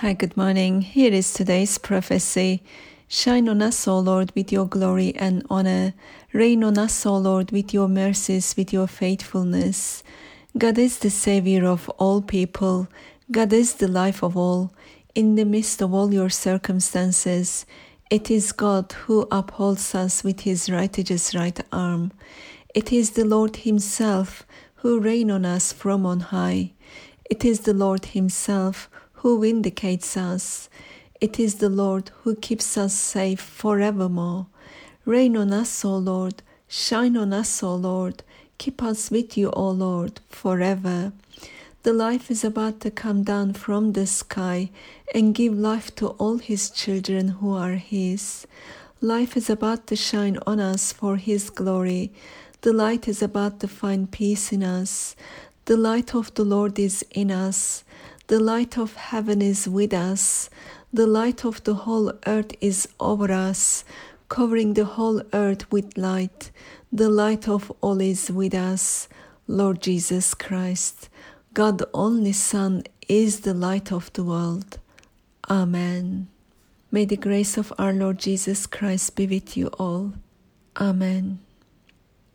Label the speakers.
Speaker 1: Hi, good morning. Here is today's prophecy. Shine on us, O Lord, with your glory and honor. Reign on us, O Lord, with your mercies, with your faithfulness. God is the Savior of all people. God is the life of all. In the midst of all your circumstances, it is God who upholds us with his righteous right arm. It is the Lord Himself who reign on us from on high. It is the Lord Himself who vindicates us. It is the Lord who keeps us safe forevermore. Reign on us, O Lord. Shine on us, O Lord. Keep us with you, O Lord, forever. The life is about to come down from the sky and give life to all his children who are his. Life is about to shine on us for his glory. The light is about to find peace in us. The light of the Lord is in us. The light of heaven is with us. The light of the whole earth is over us, covering the whole earth with light. The light of all is with us, Lord Jesus Christ. God, only Son, is the light of the world. Amen. May the grace of our Lord Jesus Christ be with you all. Amen.